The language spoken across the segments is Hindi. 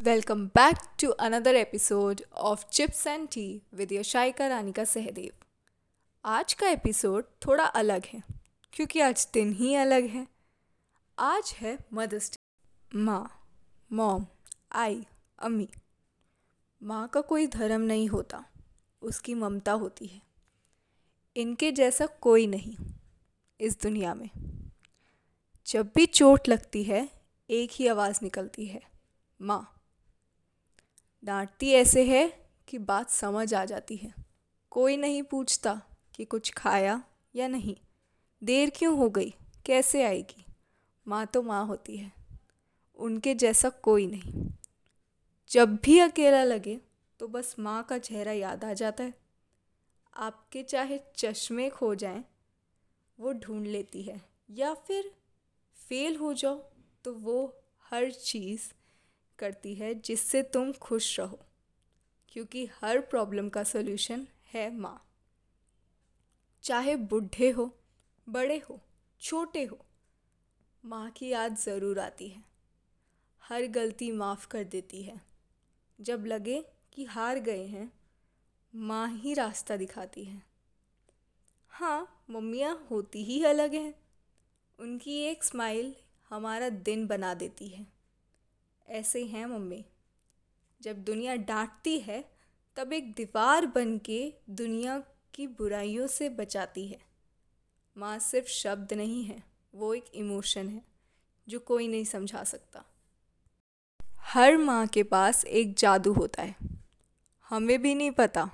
Welcome back to another episode of chips and tea with Yashaika Ranika Sahdev आज का एपिसोड थोड़ा अलग है, क्योंकि आज दिन ही अलग है। आज है मदर्स डे माँ मॉम आई, अम्मी। माँ का कोई धर्म नहीं होता, उसकी ममता होती है। इनके जैसा कोई नहीं इस दुनिया में। जब भी चोट लगती है, एक ही आवाज़ निकलती है, माँ। डांटती ऐसे है कि बात समझ आ जाती है। कोई नहीं पूछता कि कुछ खाया या नहीं। देर क्यों हो गई? कैसे आएगी? माँ तो माँ होती है। उनके जैसा कोई नहीं। जब भी अकेला लगे तो बस माँ का चेहरा याद आ जाता है। आपके चाहे चश्मे खो जाएँ, वो ढूंढ लेती है। या फिर फेल हो जाओ तो वो हर चीज़ करती है जिससे तुम खुश रहो, क्योंकि हर प्रॉब्लम का सलूशन है माँ। चाहे बुढ़े हो, बड़े हो, छोटे हो, माँ की याद ज़रूर आती है। हर गलती माफ़ कर देती है। जब लगे कि हार गए हैं, माँ ही रास्ता दिखाती है। हाँ मम्मियाँ होती ही अलग हैं। उनकी एक स्माइल हमारा दिन बना देती है। ऐसे हैं मम्मी। जब दुनिया डांटती है, तब एक दीवार बन के दुनिया की बुराइयों से बचाती है। माँ सिर्फ़ शब्द नहीं है, वो एक इमोशन है, जो कोई नहीं समझा सकता। हर माँ के पास एक जादू होता है। हमें भी नहीं पता,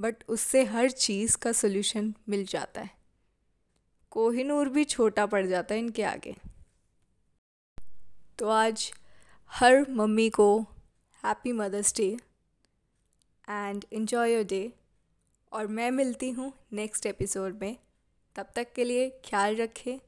बट उससे हर चीज़ का सलूशन मिल जाता है। कोहिनूर भी छोटा पड़ जाता है इनके आगे। तो आज हर मम्मी को happy mother's day and enjoy your day और मैं मिलती हूँ नेक्स्ट एपिसोड में। तब तक के लिए ख्याल रखें।